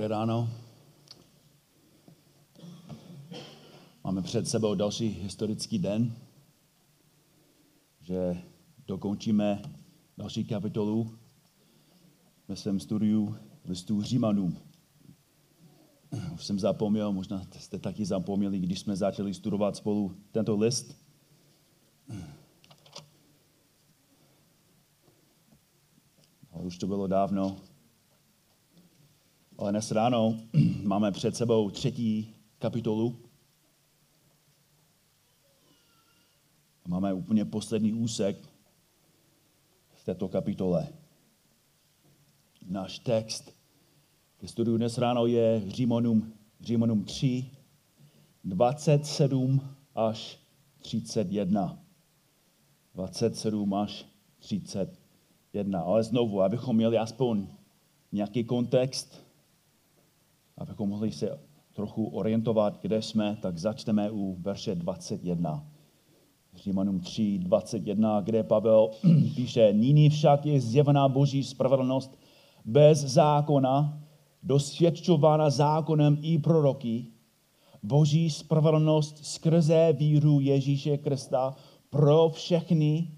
Dobré ráno. Máme před sebou další historický den, že dokončíme další kapitolu ve svém studiu listů Římanům. Už jsem zapomněl, možná jste taky zapomněli, když jsme začali studovat spolu tento list. Ale už to bylo dávno, ale dnes ráno máme před sebou třetí kapitolu. Máme úplně poslední úsek v této kapitole. Náš text ke studiu dnes ráno je Římanům, Římanům 3, 27 až 31. 27 až 31. Ale znovu, abychom měli aspoň nějaký kontext, abychom mohli se trochu orientovat, kde jsme, tak začneme u verše 21. Římanům 3, 21, kde Pavel píše, nyní však je zjevená boží spravedlnost bez zákona, dosvědčována zákonem i proroky, boží spravedlnost skrze víru Ježíše Krista pro všechny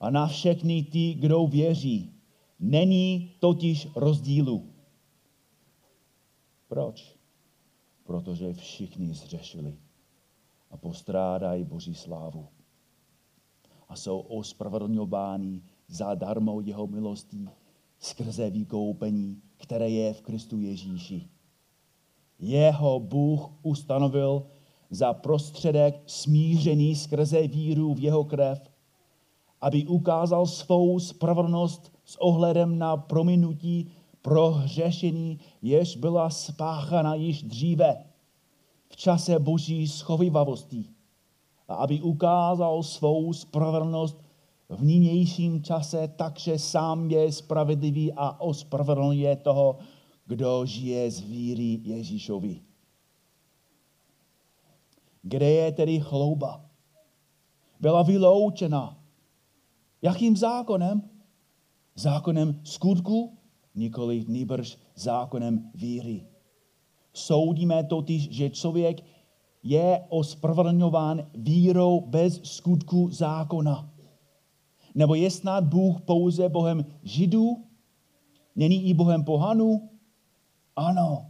a na všechny ty, kdo věří. Není totiž rozdílu. Proč? Protože všichni zřešili a postrádají Boží slávu. A jsou ospravedlňováni zadarmo jeho milostí skrze vykoupení, které je v Kristu Ježíši. Jeho Bůh ustanovil za prostředek smířený skrze víru v jeho krev, aby ukázal svou spravedlnost s ohledem na prominutí pro hřešení, jež byla spáchana již dříve v čase boží schovivavosti a aby ukázal svou spravedlnost v nynějším čase, takže sám je spravedlivý a ospravedlňuje toho, kdo žije z víry Ježíšovi. Kde je tedy chlouba? Byla vyloučena. Jakým zákonem? Zákonem skutku? Nikoli nýbrž zákonem víry. Soudíme totiž, že člověk je ospravedlňován vírou bez skutku zákona. Nebo je snad Bůh pouze Bohem Židů? Není i Bohem pohanů? Ano,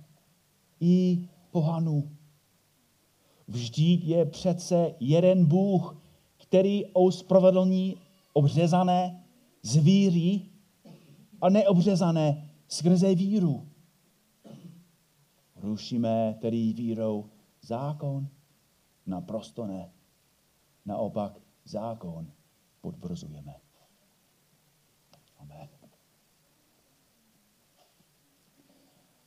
i pohanů. Vždyť je přece jeden Bůh, který ospravedlní obřezané z víry a neobřezané skrze víru. Rušíme tedy vírou zákon? Naprosto ne. Naopak zákon potvrzujeme. Amen.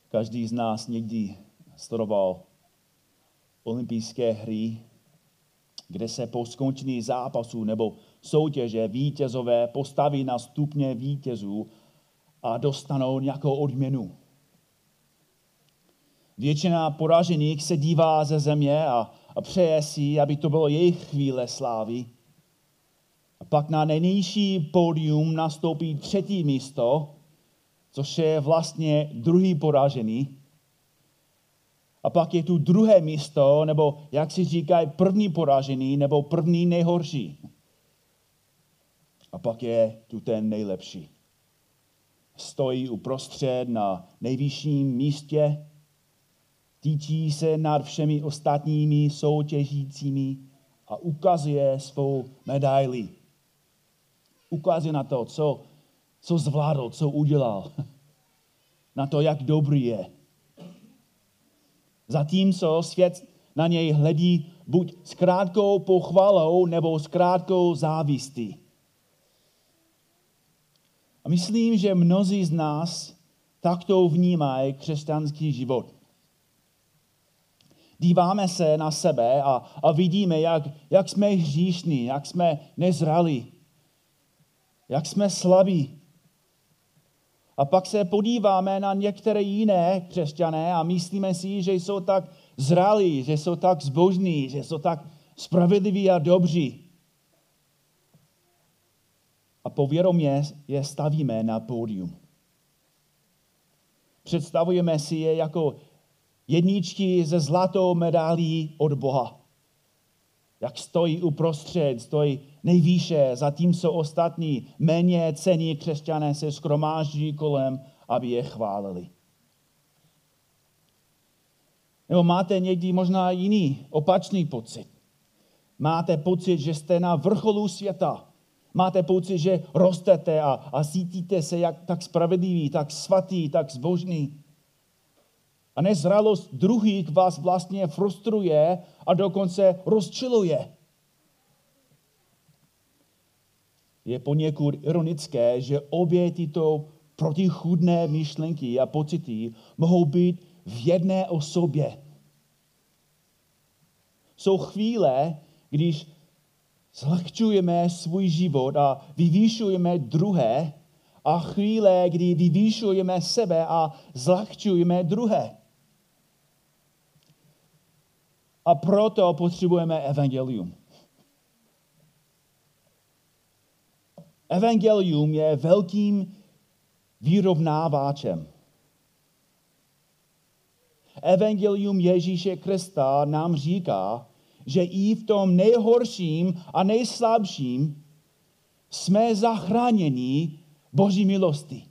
Každý z nás někdy studoval olympijské hry, kde se po skončení zápasu nebo soutěže vítězové postaví na stupně vítězů a dostanou nějakou odměnu. Většina poražených se dívá ze země a, a přeje si, aby to bylo jejich chvíle slávy. A pak na nejnižší pódium nastoupí třetí místo, což je vlastně druhý poražený. A pak je tu druhé místo, nebo jak si říkají, první poražený, nebo první nejhorší. A pak je tu ten nejlepší. Stojí uprostřed na nejvyšším místě týčí se nad všemi ostatními soutěžícími a ukazuje svou medaili. Ukazuje na to, co, co zvládl, co udělal. Na to, jak dobrý je. Zatímco svět na něj hledí buď s krátkou pochvalou nebo s krátkou závistí. A myslím, že mnozí z nás takto vnímají křesťanský život. Díváme se na sebe a, a vidíme, jak, jak jsme hříšní, jak jsme nezrali, jak jsme slabí. A pak se podíváme na některé jiné křesťané a myslíme si, že jsou tak zralí, že jsou tak zbožní, že jsou tak spravedliví a dobří. A povědomě je stavíme na pódium. Představujeme si je jako jedničky ze zlatou medálí od Boha. Jak stojí uprostřed, stojí nejvýše, zatímco ostatní méně cení křesťané se skromáždí kolem, aby je chválili. Nebo máte někdy možná jiný, opačný pocit. Máte pocit, že jste na vrcholu světa. Máte pocit, že rostete a, a cítíte se jak tak spravedlivý, tak svatý, tak zbožný. A nezralost druhých vás vlastně frustruje a dokonce rozčiluje. Je poněkud ironické, že obě tyto protichůdné myšlenky a pocity mohou být v jedné osobě. Jsou chvíle, když zlehčujeme svůj život a vyvýšujeme druhé, a chvíle, kdy vyvýšujeme sebe a zlehčujeme druhé. A proto potřebujeme evangelium. Evangelium je velkým vyrovnáváčem. Evangelium Ježíše Krista nám říká, že i v tom nejhorším a nejslabším jsme zachráněni Boží milosti.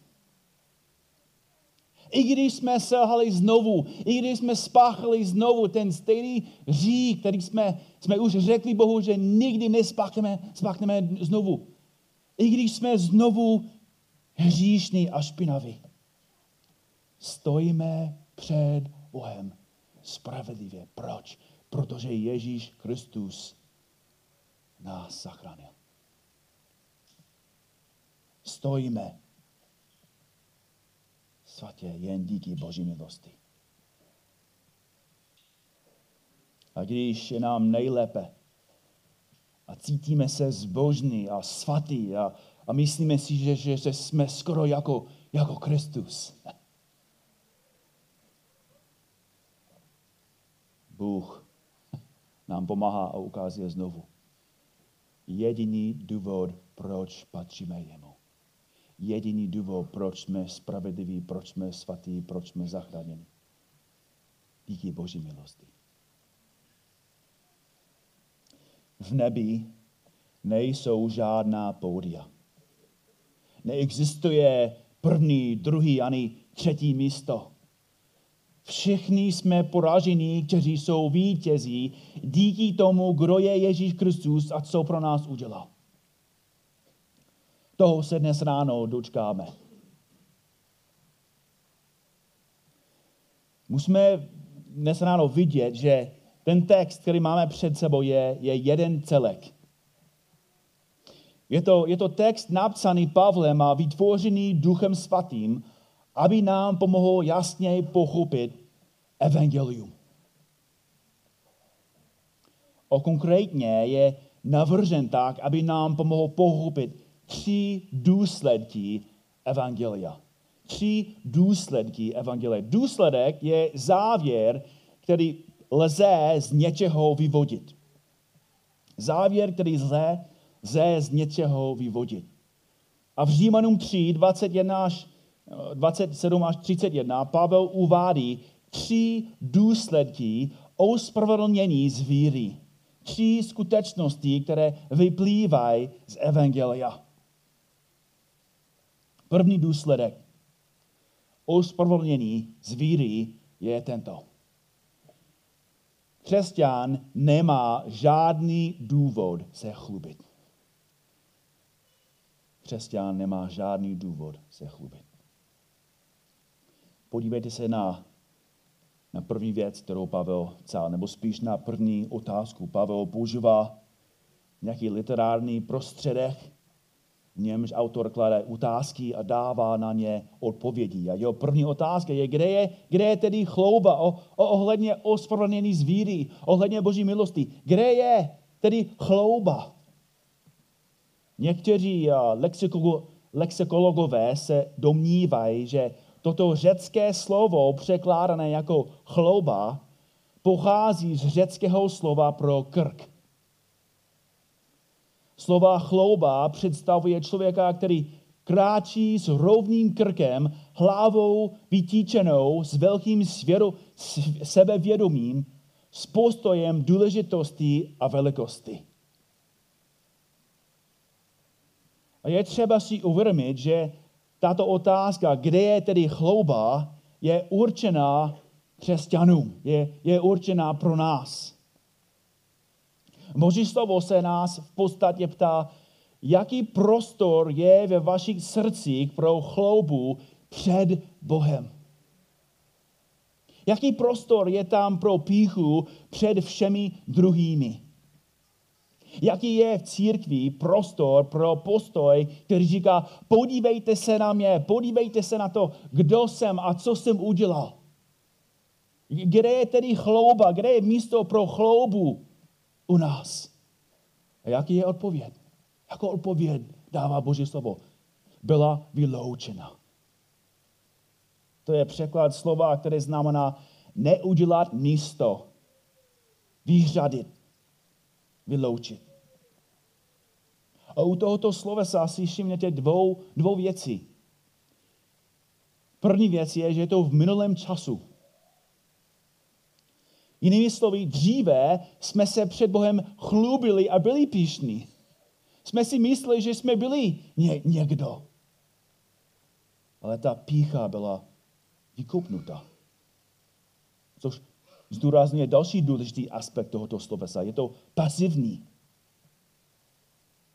I když jsme selhali znovu, i když jsme spáchali znovu ten stejný hřích, který jsme, jsme už řekli Bohu, že nikdy nespáchneme spáchneme znovu. I když jsme znovu hříšní a špinaví. Stojíme před Bohem spravedlivě. Proč? Protože Ježíš Kristus nás zachránil. Stojíme svatě jen díky Boží milosti. A když je nám nejlépe a cítíme se zbožní a svatý a, a myslíme si, že, že, že jsme skoro jako, jako Kristus. Bůh nám pomáhá a ukazuje znovu. Jediný důvod, proč patříme jemu. Jediný důvod, proč jsme spravedliví, proč jsme svatí, proč jsme zachráněni. Díky Boží milosti. V nebi nejsou žádná pódia. Neexistuje první, druhý ani třetí místo. Všichni jsme poražení, kteří jsou vítězí díky tomu, kdo je Ježíš Kristus a co pro nás udělal. Toho se dnes ráno dočkáme. Musíme dnes ráno vidět, že ten text, který máme před sebou, je, je jeden celek. Je to, je to text napsaný Pavlem a vytvořený Duchem Svatým, aby nám pomohl jasně pochopit evangelium. O konkrétně je navržen tak, aby nám pomohl pochopit tři důsledky evangelia. Tři důsledky evangelia. Důsledek je závěr, který lze z něčeho vyvodit. Závěr, který lze, lze z něčeho vyvodit. A v Římanům 3, 21 až 27 až 31 Pavel uvádí tři důsledky ospravedlnění z víry. Tři skutečnosti, které vyplývají z Evangelia. První důsledek ospravedlnění z víry je tento. Křesťan nemá žádný důvod se chlubit. Křesťan nemá žádný důvod se chlubit. Podívejte se na, na první věc, kterou Pavel psal, nebo spíš na první otázku. Pavel používá nějaký literární prostředek, v němž autor klade otázky a dává na ně odpovědi. A jeho první otázka je, kde je, kde je tedy chlouba o, o ohledně ospravedlnění zvíry, ohledně boží milosti. Kde je tedy chlouba? Někteří lexikologové se domnívají, že toto řecké slovo překládané jako chlouba pochází z řeckého slova pro krk. Slova chlouba představuje člověka, který kráčí s rovným krkem hlavou vytíčenou s velkým svěru, sebevědomím, s postojem důležitosti a velikosti. A je třeba si uvědomit, že tato otázka, kde je tedy chlouba, je určená křesťanům, je, je určená pro nás. Boží slovo se nás v podstatě ptá, jaký prostor je ve vašich srdcích pro chloubu před Bohem. Jaký prostor je tam pro píchu před všemi druhými? Jaký je v církvi prostor pro postoj, který říká, podívejte se na mě, podívejte se na to, kdo jsem a co jsem udělal. Kde je tedy chlouba, kde je místo pro chloubu u nás? A jaký je odpověď? Jako odpověď dává Boží slovo? Byla vyloučena. To je překlad slova, které znamená neudělat místo, vyřadit, vyloučit. A u tohoto slovesa si všimněte dvou, dvou věcí. První věc je, že je to v minulém času. Jinými slovy, dříve jsme se před Bohem chlubili a byli píšní. Jsme si mysleli, že jsme byli ně, někdo. Ale ta pícha byla vykopnuta. Což zdůrazňuje další důležitý aspekt tohoto slovesa. Je to pasivní.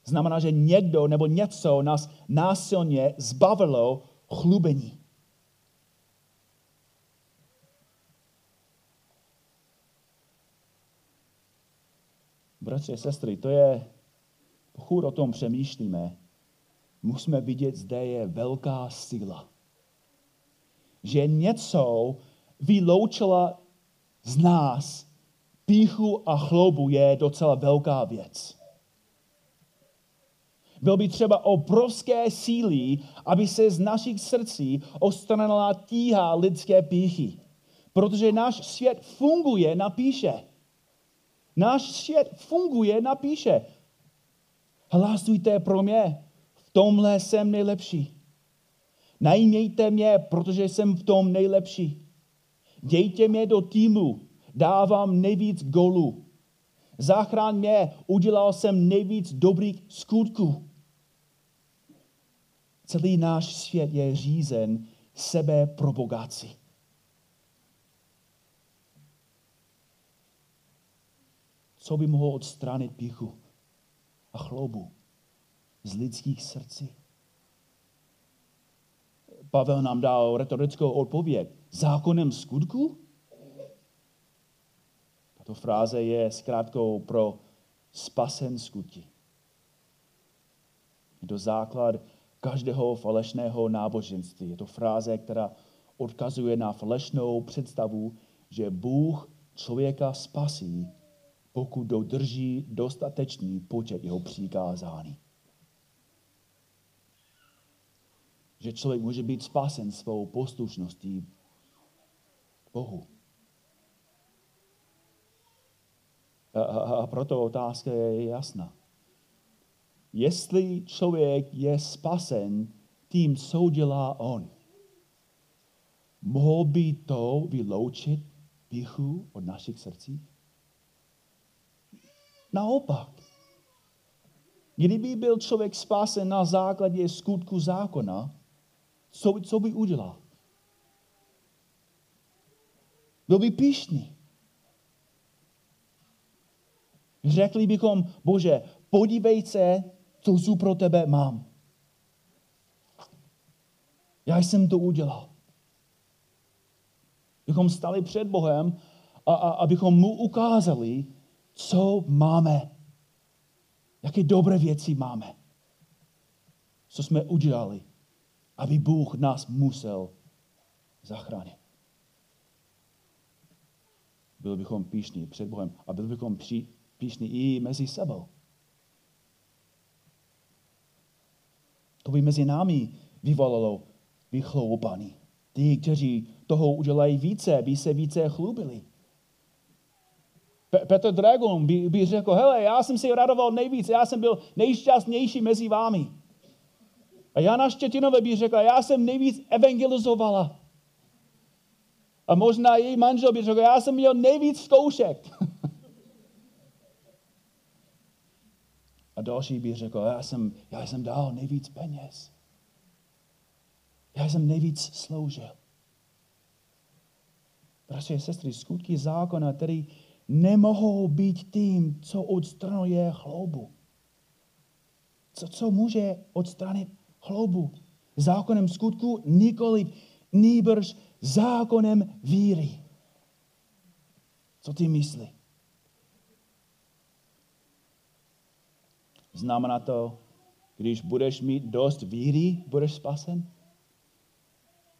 Znamená, že někdo nebo něco nás násilně zbavilo chlubení. Bratři a sestry, to je, pokud o tom přemýšlíme, musíme vidět, zde je velká síla. Že něco vyloučila z nás píchu a chloubu je docela velká věc. Byl by třeba obrovské síly, aby se z našich srdcí ostranila tíha lidské píchy. Protože náš svět funguje na píše. Náš svět funguje na píše. Hlasujte pro mě, v tomhle jsem nejlepší. Najmějte mě, protože jsem v tom nejlepší. Dějte mě do týmu, dávám nejvíc golů. Záchraň mě, udělal jsem nejvíc dobrých skutků. Celý náš svět je řízen sebe propagací. Co by mohlo odstranit píchu a chloubu z lidských srdcí? Pavel nám dal retorickou odpověď. Zákonem skutku? Tato fráze je zkrátkou pro spasen skutky. Je to základ každého falešného náboženství. Je to fráze, která odkazuje na falešnou představu, že Bůh člověka spasí, pokud dodrží dostatečný počet jeho přikázání. Že člověk může být spasen svou poslušností Bohu. A, a, a proto otázka je jasná jestli člověk je spasen tím, co dělá on. Mohl by to vyloučit píchu od našich srdcí? Naopak. Kdyby byl člověk spasen na základě skutku zákona, co, co by udělal? Byl by píšný. Řekli bychom, Bože, podívej se, co tu pro tebe mám. Já jsem to udělal. Bychom stali před Bohem a, a abychom mu ukázali, co máme. Jaké dobré věci máme. Co jsme udělali, aby Bůh nás musel zachránit. Byli bychom píšní před Bohem a byli bychom píšní i mezi sebou. To by mezi námi vyvolalo vychloubání. Ty, kteří toho udělají více, by se více chlubili. Pe- Petr Dragon by, by řekl, hele, já jsem si radoval nejvíc, já jsem byl nejšťastnější mezi vámi. A Jana Štětinové by řekla, já jsem nejvíc evangelizovala. A možná její manžel by řekl, já jsem měl nejvíc zkoušek. A další by řekl, já jsem, já jsem dal nejvíc peněz. Já jsem nejvíc sloužil. Bratři a sestry, skutky zákona, které nemohou být tím, co odstranuje chloubu. Co, co může odstranit chloubu? Zákonem skutku nikoli, nýbrž zákonem víry. Co ty myslí? Znamená to, když budeš mít dost víry, budeš spasen?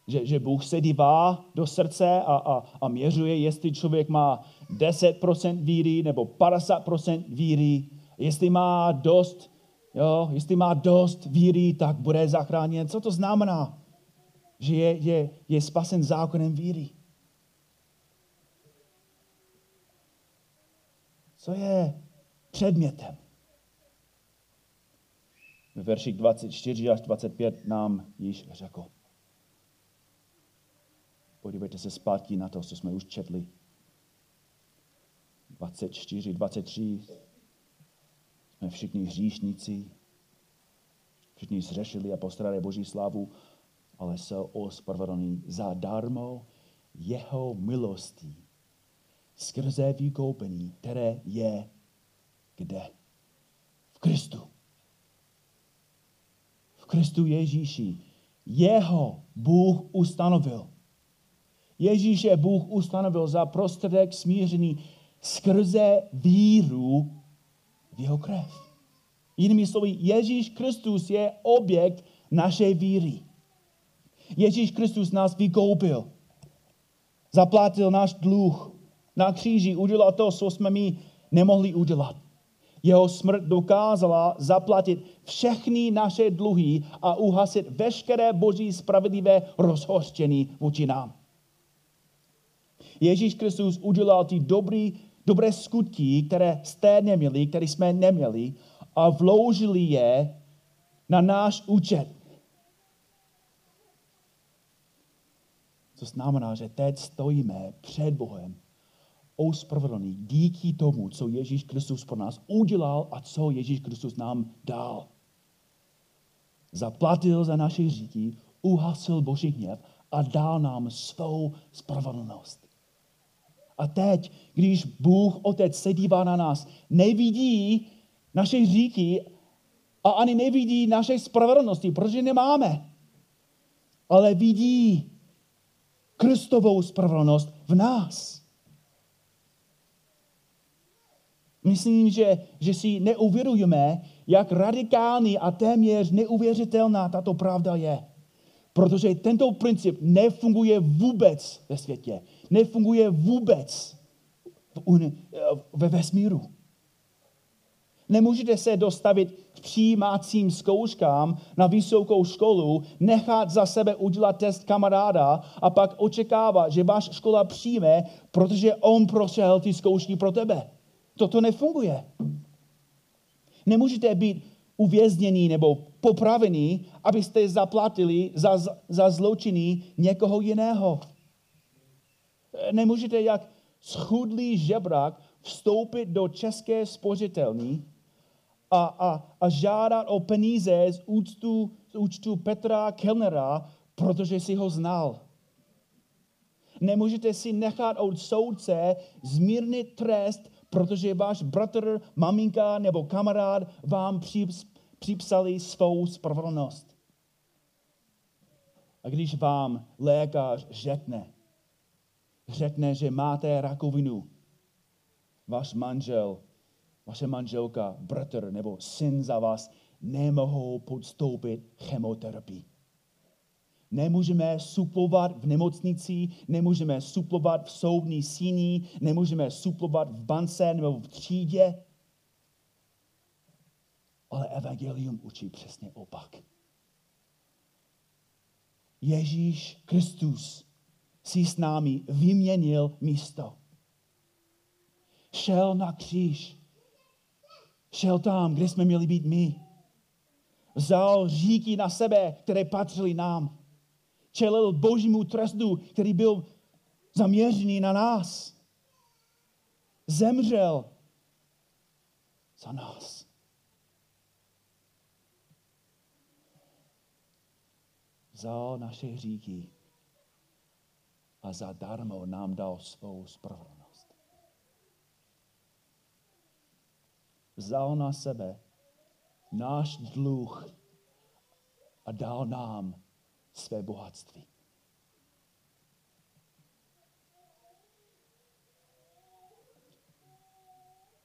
Že, že Bůh se dívá do srdce a, a, a měřuje, jestli člověk má 10% víry nebo 50% víry. Jestli má dost, jo, jestli má dost víry, tak bude zachráněn. Co to znamená? Že je, je, je spasen zákonem víry. Co je předmětem? v verších 24 až 25 nám již řekl. Podívejte se zpátky na to, co jsme už četli. 24, 23. Jsme všichni hříšníci. Všichni zřešili a postradali Boží slávu, ale jsou ospravedlní zadarmo jeho milostí skrze vykoupení, které je kde? V Kristu. Kristu Ježíši. Jeho Bůh ustanovil. Ježíše Bůh ustanovil za prostředek smířený skrze víru v jeho krev. Jinými slovy, Ježíš Kristus je objekt naší víry. Ježíš Kristus nás vykoupil. Zaplatil náš dluh na kříži, udělal to, co jsme mi nemohli udělat. Jeho smrt dokázala zaplatit všechny naše dluhy a uhasit veškeré boží spravedlivé rozhořčení vůči nám. Ježíš Kristus udělal ty dobrý, dobré skutky, které jste neměli, které jsme neměli a vložili je na náš účet. Co znamená, že teď stojíme před Bohem ospravedlný díky tomu, co Ježíš Kristus pro nás udělal a co Ježíš Kristus nám dal. Zaplatil za naše hříchy, uhasil Boží hněv a dal nám svou spravedlnost. A teď, když Bůh Otec se dívá na nás, nevidí naše hříchy a ani nevidí naše spravedlnosti, protože nemáme. Ale vidí Kristovou spravedlnost v nás. Myslím, že, že si neuvědomujeme, jak radikální a téměř neuvěřitelná tato pravda je. Protože tento princip nefunguje vůbec ve světě. Nefunguje vůbec ve vesmíru. Nemůžete se dostavit k přijímacím zkouškám na vysokou školu, nechat za sebe udělat test kamaráda a pak očekávat, že váš škola přijme, protože on prošel ty zkoušky pro tebe. Toto nefunguje. Nemůžete být uvěznění nebo popravený, abyste zaplatili za, za zločiny někoho jiného. Nemůžete jak schudlý žebrak vstoupit do české spořitelny a, a, a žádat o peníze z účtu, z účtu Petra Kellnera, protože si ho znal. Nemůžete si nechat od soudce zmírnit trest protože váš bratr, maminka nebo kamarád vám připsali svou spravedlnost. A když vám lékař řekne, řekne, že máte rakovinu, váš manžel, vaše manželka, bratr nebo syn za vás nemohou podstoupit chemoterapii. Nemůžeme suplovat v nemocnici, nemůžeme suplovat v soudní síni, nemůžeme suplovat v bance nebo v třídě. Ale evangelium učí přesně opak. Ježíš Kristus si s námi vyměnil místo. Šel na kříž. Šel tam, kde jsme měli být my. Vzal říky na sebe, které patřily nám. Čelil božímu trestu, který byl zaměřený na nás. Zemřel za nás. Vzal naše říky a zadarmo nám dal svou spravedlnost. Vzal na sebe náš dluh a dal nám své bohatství.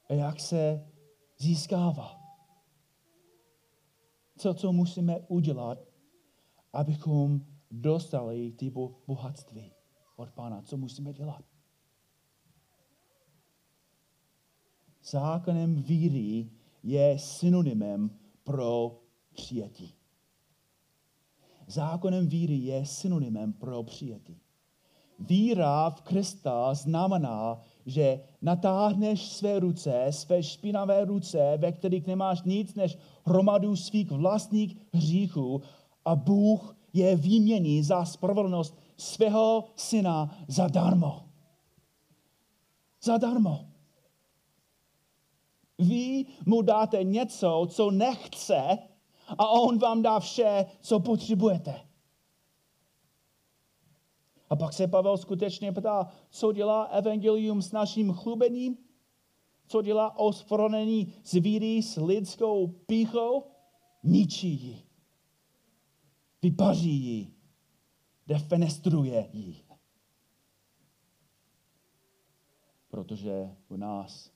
A jak se získává? Co, co musíme udělat, abychom dostali ty bohatství od Pána? Co musíme dělat? Zákonem víry je synonymem pro přijetí. Zákonem víry je synonymem pro přijetí. Víra v Krista znamená, že natáhneš své ruce, své špinavé ruce, ve kterých nemáš nic než hromadu svých vlastních hříchů a Bůh je výmění za spravedlnost svého syna zadarmo. Zadarmo. Vy mu dáte něco, co nechce, a on vám dá vše, co potřebujete. A pak se Pavel skutečně ptá, co dělá evangelium s naším chlubením? Co dělá osfronení zvíry s lidskou píchou? Ničí ji. Vypaří ji. Defenestruje ji. Protože u nás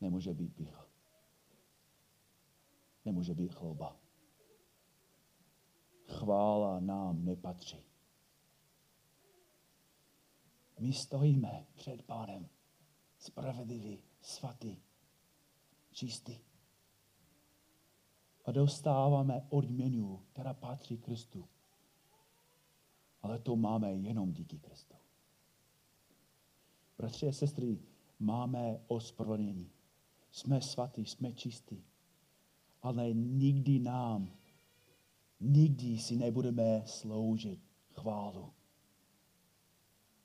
nemůže být pícha. Nemůže být chlouba. Chvála nám nepatří. My stojíme před Pánem spravedlivý, svatý, čistý. A dostáváme odměnu, která patří Kristu. Ale to máme jenom díky Kristu. Bratři a sestry, máme ospravedlnění. Jsme svatí, jsme čistí. Ale nikdy nám, nikdy si nebudeme sloužit chválu.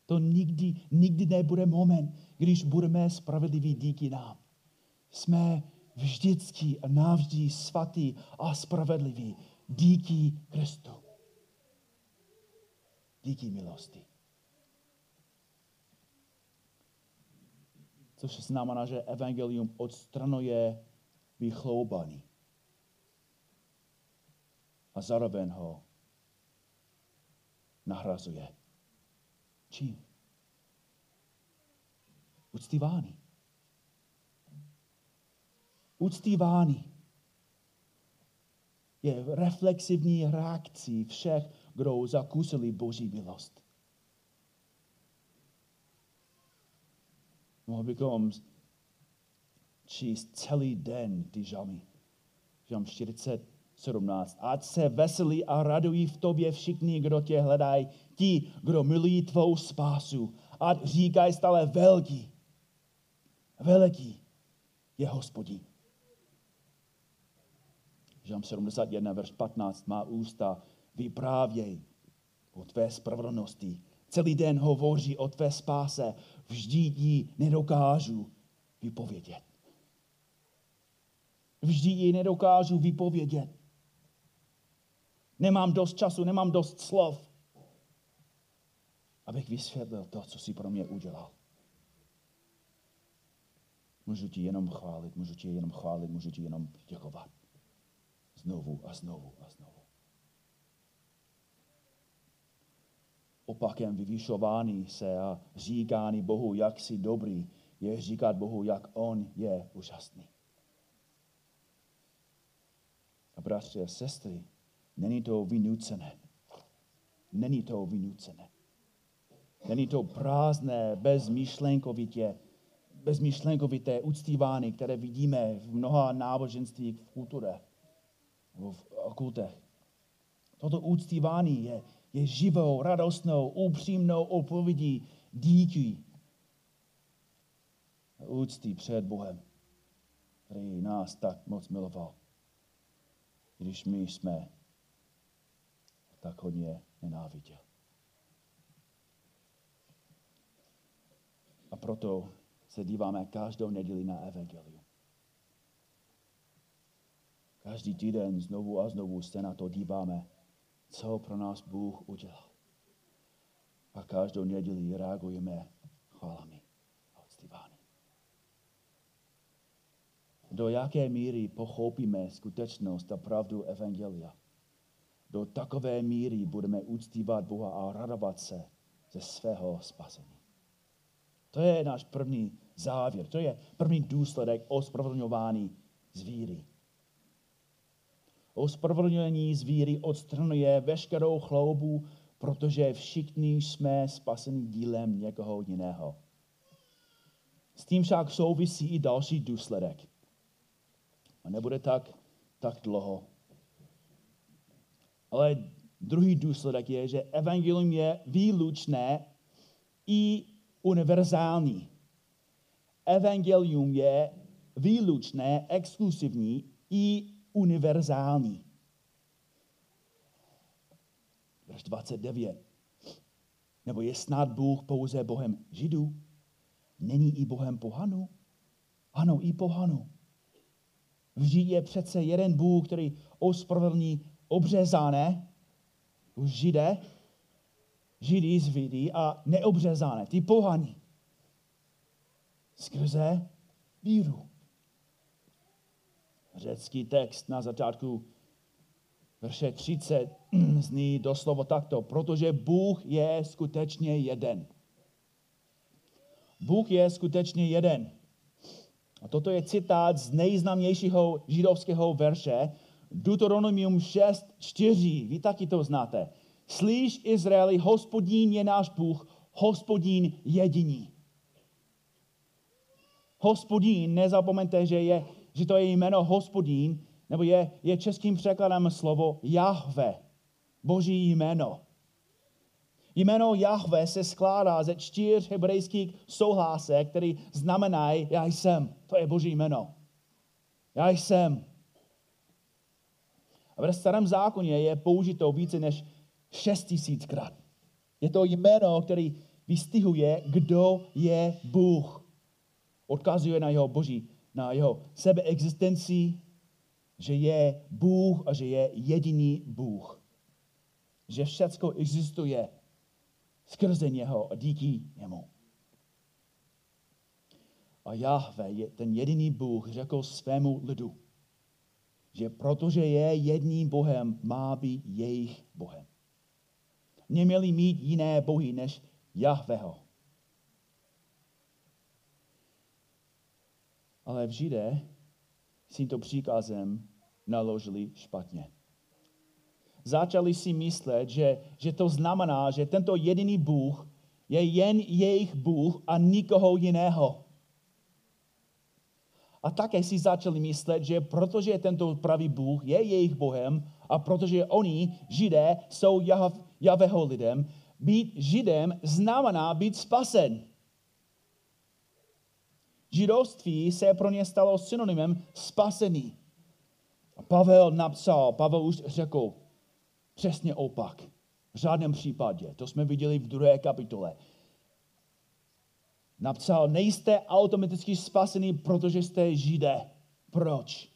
To nikdy, nikdy nebude moment, když budeme spravedliví díky nám. Jsme vždycky a navždy svatý a spravedliví díky Kristu. Díky milosti. Což znamená, že evangelium odstranuje vychloubání. A zároveň ho nahrazuje. Čím? Uctívání. Uctívání je reflexivní reakcí všech, kdo zakusili Boží milost. Mohli bychom číst celý den ty žalmy. Žalm 40, 17. Ať se veselí a radují v tobě všichni, kdo tě hledají, ti, kdo milují tvou spásu. Ať říkají stále velký, veliký je hospodin. Žám 71, verš 15 má ústa, vyprávěj o tvé spravedlnosti. Celý den hovoří o tvé spáse, vždy ji nedokážu vypovědět. Vždy ji nedokážu vypovědět. Nemám dost času, nemám dost slov, abych vysvětlil to, co si pro mě udělal. Můžu ti jenom chválit, můžu ti jenom chválit, můžu ti jenom děkovat. Znovu a znovu a znovu. Opakem vyvyšování se a říkání Bohu, jak jsi dobrý, je říkat Bohu, jak On je úžasný. A bratři a sestry, Není to vynucené. Není to vynucené. Není to prázdné, bezmyšlenkovitě, bezmyšlenkovité uctívání, které vidíme v mnoha náboženstvích v kultuře v kultech. Toto uctívání je, je živou, radostnou, upřímnou odpovědí díky úctí před Bohem, který nás tak moc miloval. když my jsme tak hodně nenáviděl. A proto se díváme každou neděli na Evangelium. Každý týden znovu a znovu se na to díváme, co pro nás Bůh udělal. A každou neděli reagujeme chválami a odstívány. Do jaké míry pochopíme skutečnost a pravdu Evangelia? Do takové míry budeme uctívat Boha a radovat se ze svého spasení. To je náš první závěr, to je první důsledek ospravedlňování z víry. Ospravedlnění z víry odstrnuje veškerou chloubu, protože všichni jsme spaseni dílem někoho jiného. S tím však souvisí i další důsledek. A nebude tak, tak dlouho. Ale druhý důsledek je, že evangelium je výlučné i univerzální. Evangelium je výlučné, exkluzivní i univerzální. Verš 29. Nebo je snad Bůh pouze Bohem Židů? Není i Bohem pohanu? Ano, i pohanu. Vždyť je přece jeden Bůh, který ospravedlní obřezané, už židé, židí z vidí a neobřezané, ty pohaní. Skrze víru. Řecký text na začátku verše 30 zní doslovo takto, protože Bůh je skutečně jeden. Bůh je skutečně jeden. A toto je citát z nejznámějšího židovského verše, Deuteronomium 6.4. Vy taky to znáte. Slyš Izraeli, hospodín je náš Bůh, hospodín jediný. Hospodín, nezapomeňte, že, je, že to je jméno hospodín, nebo je, je českým překladem slovo Jahve, boží jméno. Jméno Jahve se skládá ze čtyř hebrejských souhlásek, který znamenají já jsem. To je boží jméno. Já jsem. A ve starém zákoně je použito více než šest tisíckrát. Je to jméno, který vystihuje, kdo je Bůh. Odkazuje na jeho boží, na jeho sebeexistenci, že je Bůh a že je jediný Bůh. Že všecko existuje skrze něho a díky němu. A Jahve, ten jediný Bůh, řekl svému lidu, že protože je jedním Bohem, má být jejich Bohem. Neměli mít jiné bohy než Jahveho. Ale v Židé s tímto příkazem naložili špatně. Začali si myslet, že, že to znamená, že tento jediný Bůh je jen jejich Bůh a nikoho jiného. A také si začali myslet, že protože tento pravý Bůh je jejich Bohem a protože oni, Židé, jsou Javeho lidem, být Židem znamená být spasen. Židovství se pro ně stalo synonymem spasený. A Pavel napsal, Pavel už řekl přesně opak. V žádném případě. To jsme viděli v druhé kapitole napsal, nejste automaticky spasený, protože jste židé. Proč?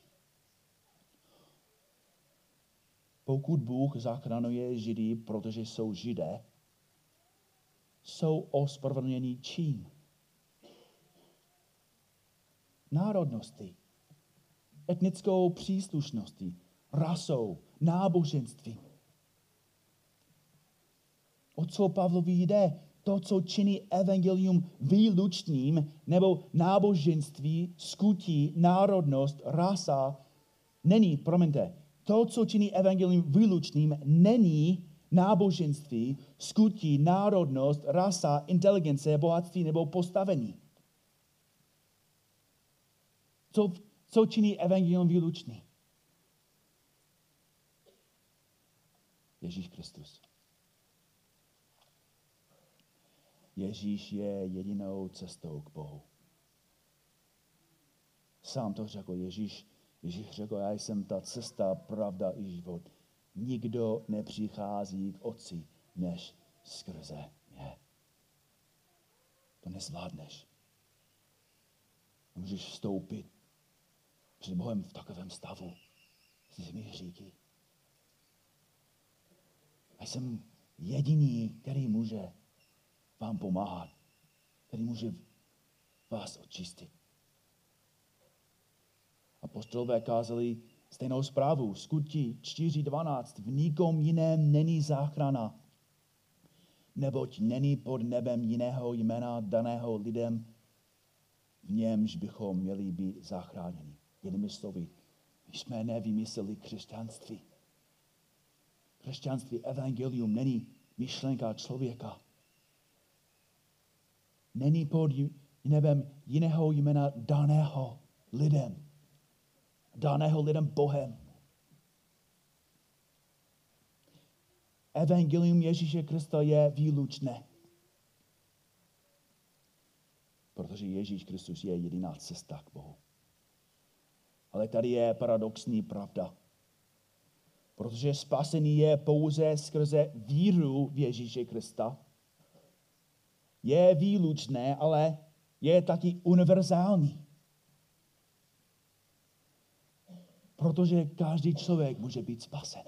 Pokud Bůh zachraňuje židy, protože jsou židé, jsou ospravedlněni čím? Národnosti, etnickou příslušností, rasou, náboženství. O co Pavlovi jde? to, co činí evangelium výlučným, nebo náboženství, skutí, národnost, rasa, není, promiňte, to, co činí evangelium výlučným, není náboženství, skutí, národnost, rasa, inteligence, bohatství nebo postavení. Co, co činí evangelium výlučný? Ježíš Kristus. Ježíš je jedinou cestou k Bohu. Sám to řekl, Ježíš Ježíš řekl, já jsem ta cesta, pravda i život. Nikdo nepřichází k Otci, než skrze mě. To nezvládneš. Můžeš vstoupit před Bohem v takovém stavu s těmi hříky. A jsem jediný, který může vám pomáhat, který může vás očistit. Apostolové kázali stejnou zprávu. Skutí 4.12. V nikom jiném není záchrana, neboť není pod nebem jiného jména daného lidem, v němž bychom měli být zachráněni. Jinými slovy, my jsme nevymysleli křesťanství. Křesťanství, evangelium není myšlenka člověka. Není pod nebem jiného jména daného lidem. Daného lidem Bohem. Evangelium Ježíše Krista je výlučné. Protože Ježíš Kristus je jediná cesta k Bohu. Ale tady je paradoxní pravda. Protože spasení je pouze skrze víru v Ježíše Krista. Je výlučné, ale je taky univerzální. Protože každý člověk může být spasen.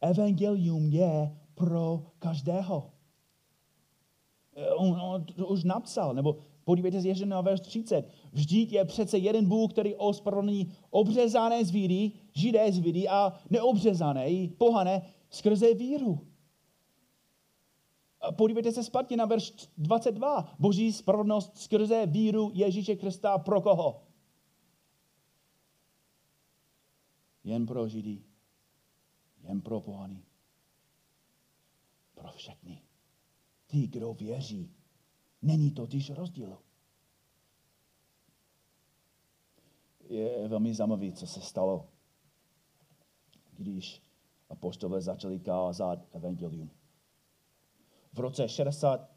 Evangelium je pro každého. On, on to už napsal, nebo Podívejte se ještě na verš 30. Vždyť je přece jeden Bůh, který ospravedlní obřezané z víry, židé z víry a neobřezané, pohané skrze víru. Podívejte se zpátky na verš 22. Boží spravedlnost skrze víru Ježíše Krista pro koho? Jen pro židy, jen pro pohany. Pro všechny. Ty, kdo věří, Není totiž rozdílu. Je velmi zajímavé, co se stalo, když apostole začali kázat evangelium. V roce 60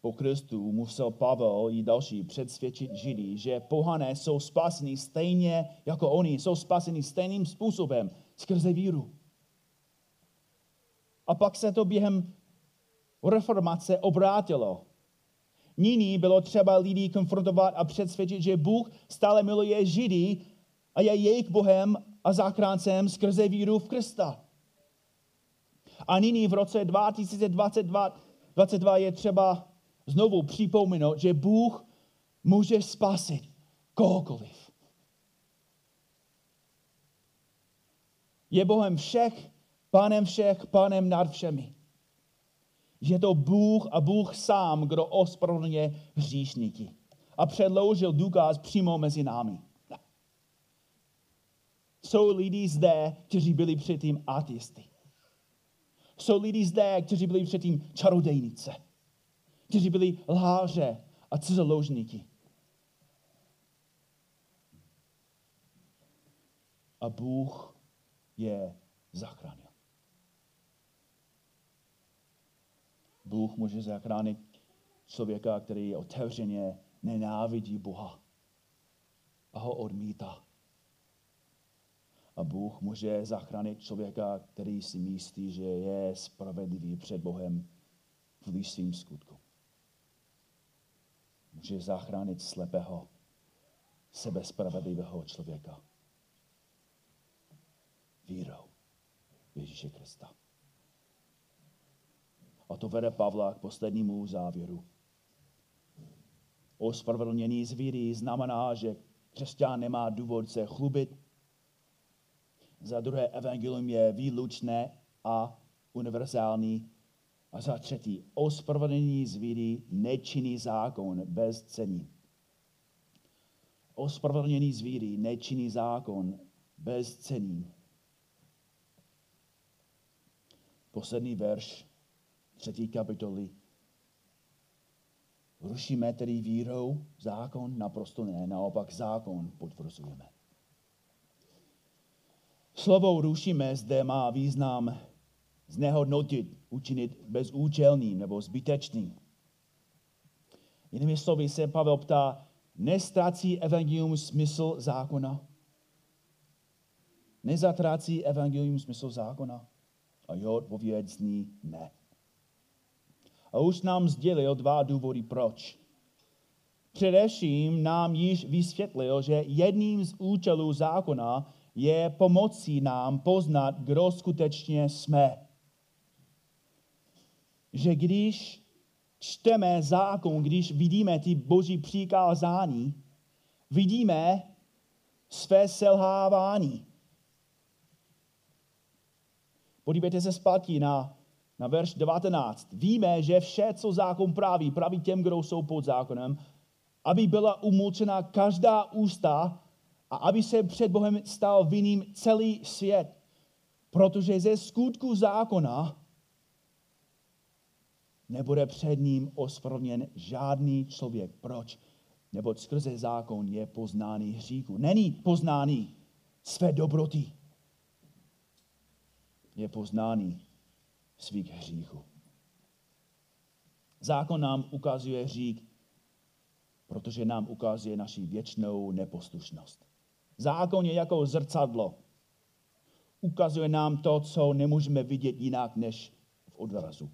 po Kristu musel Pavel i další předsvědčit Židy, že pohané jsou spaseni stejně jako oni, jsou spaseni stejným způsobem, skrze víru. A pak se to během reformace obrátilo. Nyní bylo třeba lidi konfrontovat a přesvědčit, že Bůh stále miluje Židy a je jejich Bohem a záchráncem skrze víru v Krista. A nyní v roce 2022 22 je třeba znovu připomenout, že Bůh může spasit kohokoliv. Je Bohem všech, pánem všech, pánem nad všemi že je to Bůh a Bůh sám, kdo ospravedlňuje hříšníky. A předložil důkaz přímo mezi námi. Jsou lidi zde, kteří byli předtím ateisty. Jsou lidi zde, kteří byli předtím čarodejnice. Kteří byli lháře a cizoložníky. A Bůh je zachránil. Bůh může zachránit člověka, který otevřeně nenávidí Boha a ho odmítá. A Bůh může zachránit člověka, který si myslí, že je spravedlivý před Bohem v svým skutku. Může zachránit slepého, sebespravedlivého člověka. Vírou Ježíše Krista. A to vede Pavla k poslednímu závěru. Ospravedlnění z víry znamená, že křesťan nemá důvod se chlubit. Za druhé, evangelium je výlučné a univerzální. A za třetí, ospravedlnění z víry nečiní zákon bez cení. Ospravedlnění z víry nečiní zákon bez cení. Poslední verš třetí kapitoly. Rušíme tedy vírou zákon? Naprosto ne, naopak zákon potvrzujeme. Slovo rušíme zde má význam znehodnotit, učinit bezúčelným nebo zbytečným. Jinými slovy se Pavel ptá, Nestrací evangelium smysl zákona? Nezatrácí evangelium smysl zákona? A jeho odpověď zní ne. A už nám sdělil dva důvody, proč. Především nám již vysvětlil, že jedním z účelů zákona je pomocí nám poznat, kdo skutečně jsme. Že když čteme zákon, když vidíme ty boží přikázání, vidíme své selhávání. Podívejte se zpátky na, na verš 19. Víme, že vše, co zákon praví, praví těm, kdo jsou pod zákonem, aby byla umlčena každá ústa a aby se před Bohem stal vinným celý svět. Protože ze skutku zákona nebude před ním ospravedlněn žádný člověk. Proč? Nebo skrze zákon je poznáný hříchu. Není poznáný své dobroty. Je poznáný svých hříchů. Zákon nám ukazuje hřích, protože nám ukazuje naši věčnou neposlušnost. Zákon je jako zrcadlo. Ukazuje nám to, co nemůžeme vidět jinak než v odrazu.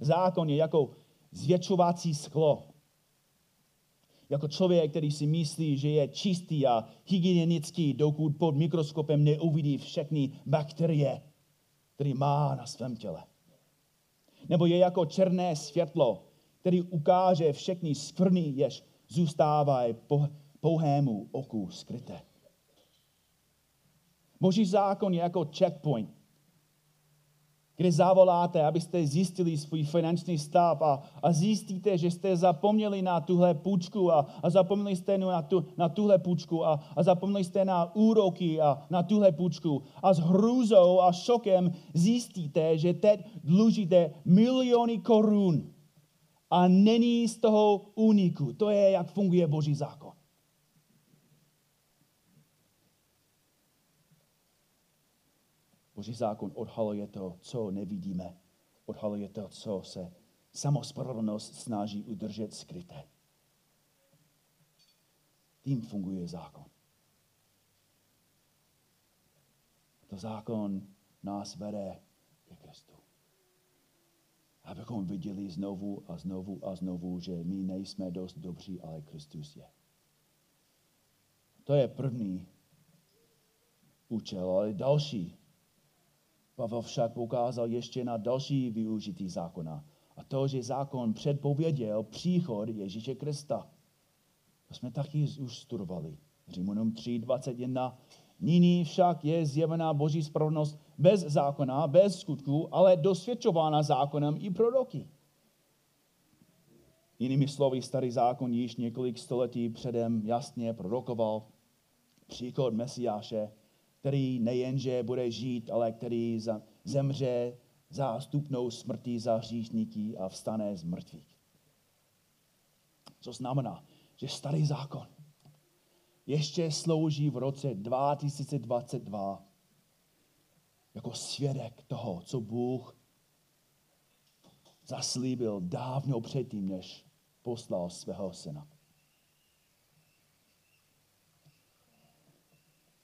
Zákon je jako zvětšovací sklo. Jako člověk, který si myslí, že je čistý a hygienický, dokud pod mikroskopem neuvidí všechny bakterie, které má na svém těle. Nebo je jako černé světlo, který ukáže všechny skvrny, jež zůstávají po pouhému oku skryté. Boží zákon je jako checkpoint, kde zavoláte, abyste zjistili svůj finanční stav a, a zjistíte, že jste zapomněli na tuhle půjčku a, a zapomněli jste na, tu, na tuhle půjčku a, a zapomněli jste na úroky a na tuhle půjčku a s hrůzou a šokem zjistíte, že teď dlužíte miliony korun a není z toho úniku. To je, jak funguje Boží zákon. Boží zákon odhaluje to, co nevidíme. Odhaluje to, co se samospravedlnost snaží udržet skryté. Tím funguje zákon. To zákon nás vede ke Kristu. Abychom viděli znovu a znovu a znovu, že my nejsme dost dobří, ale Kristus je. To je první účel, ale další Pavel však poukázal ještě na další využití zákona. A to, že zákon předpověděl příchod Ježíše Krista. To jsme taky už studovali. Římanům 3.21. Nyní však je zjevená boží spravedlnost bez zákona, bez skutku, ale dosvědčována zákonem i proroky. Jinými slovy, starý zákon již několik století předem jasně prorokoval příchod Mesiáše, který nejenže bude žít, ale který zemře zástupnou smrtí za hříšníky a vstane z mrtvých. Co znamená, že starý zákon ještě slouží v roce 2022 jako svědek toho, co Bůh zaslíbil dávno předtím, než poslal svého syna.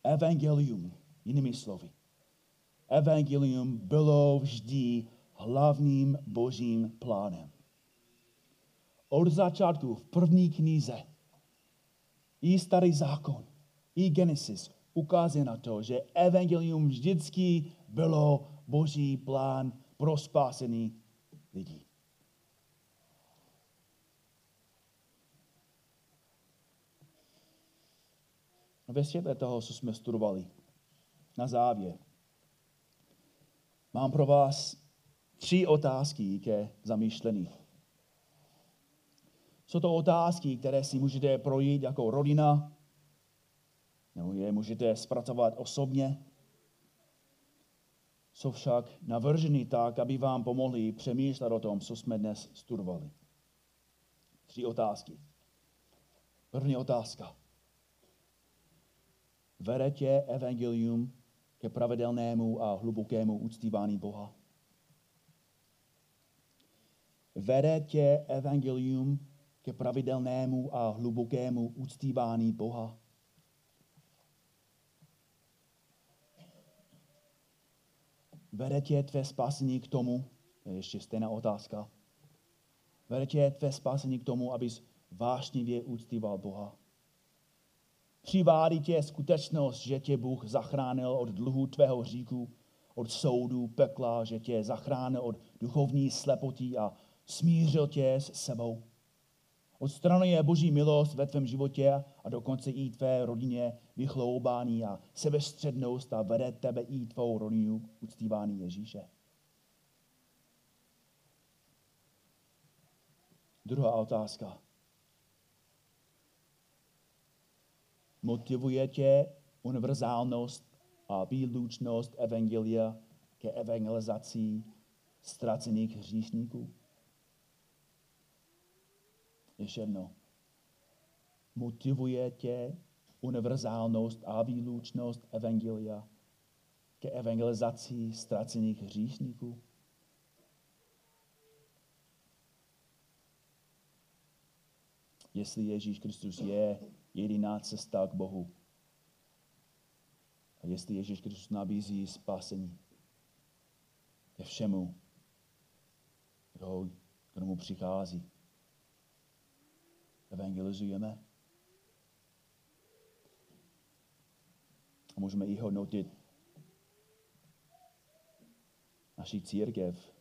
Evangelium, jinými slovy. Evangelium bylo vždy hlavním božím plánem. Od začátku v první knize i starý zákon, i Genesis ukazuje na to, že evangelium vždycky bylo boží plán pro spásení lidí. Ve světle toho, co jsme studovali. Na závěr. Mám pro vás tři otázky ke zamýšlení. Jsou to otázky, které si můžete projít jako rodina, nebo je můžete zpracovat osobně. Jsou však navrženy tak, aby vám pomohli přemýšlet o tom, co jsme dnes studovali. Tři otázky. První otázka. Vede tě evangelium ke pravidelnému a hlubokému uctívání Boha? Vede tě evangelium ke pravidelnému a hlubokému uctívání Boha. Vede tě tvé spasení k tomu, to je ještě stejná otázka, vede tě tvé spasení k tomu, abys vášnivě uctíval Boha. Přivádí tě skutečnost, že tě Bůh zachránil od dluhu tvého říku, od soudu, pekla, že tě zachránil od duchovní slepoty a smířil tě s sebou. Odstranuje Boží milost ve tvém životě a dokonce i tvé rodině vychloubání a sebestřednost a vede tebe i tvou rodinu uctívání Ježíše. Druhá otázka. Motivuje tě univerzálnost a výlučnost Evangelia ke evangelizaci ztracených hříšníků? Ještě jedno. Motivuje tě univerzálnost a výlučnost Evangelia ke evangelizaci ztracených hříšníků? Jestli Ježíš Kristus je jediná cesta k Bohu, a jestli Ježíš Kristus nabízí spasení ke všemu, kdo, kdo mu přichází, evangelizujeme. A můžeme i hodnotit naší církev.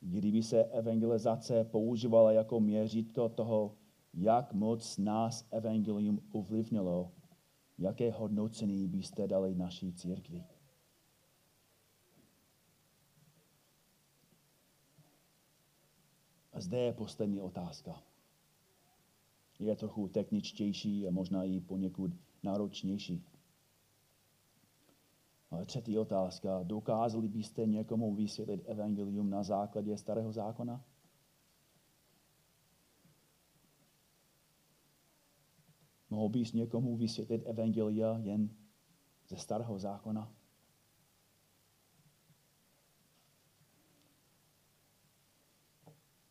Kdyby se evangelizace používala jako měřítko toho, jak moc nás evangelium ovlivnilo, jaké hodnocení byste dali naší církvi? A zde je poslední otázka. Je trochu techničtější a možná i poněkud náročnější. Ale třetí otázka. Dokázali byste někomu vysvětlit evangelium na základě starého zákona? Mohl bys někomu vysvětlit evangelia jen ze starého zákona?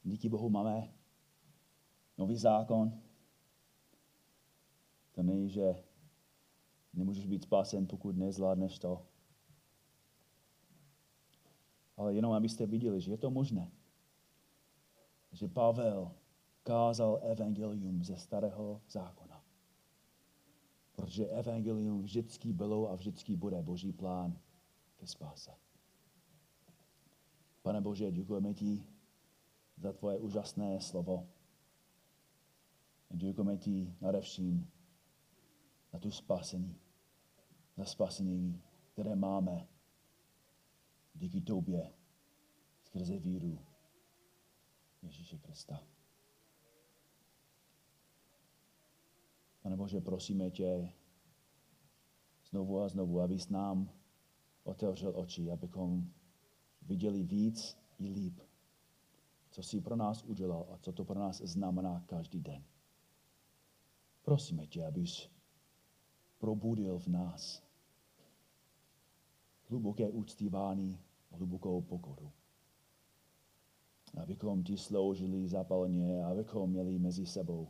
Díky Bohu máme nový zákon. To není, že nemůžeš být spasen, pokud nezvládneš to. Ale jenom abyste viděli, že je to možné. Že Pavel kázal evangelium ze starého zákona. Protože evangelium vždycky bylo a vždycky bude Boží plán ke spáse. Pane Bože, děkujeme ti za tvoje úžasné slovo. Děkujeme ti nadevším za tu spasení, za spasení, které máme díky tobě skrze víru Ježíše Krista. Pane Bože, prosíme tě znovu a znovu, abys nám otevřel oči, abychom viděli víc i líp, co jsi pro nás udělal a co to pro nás znamená každý den. Prosíme tě, abys probudil v nás hluboké úctívání, hlubokou pokoru. Abychom ti sloužili zapaleně, abychom měli mezi sebou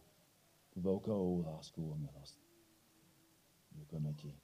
velkou lásku a milost. Děkujeme ti.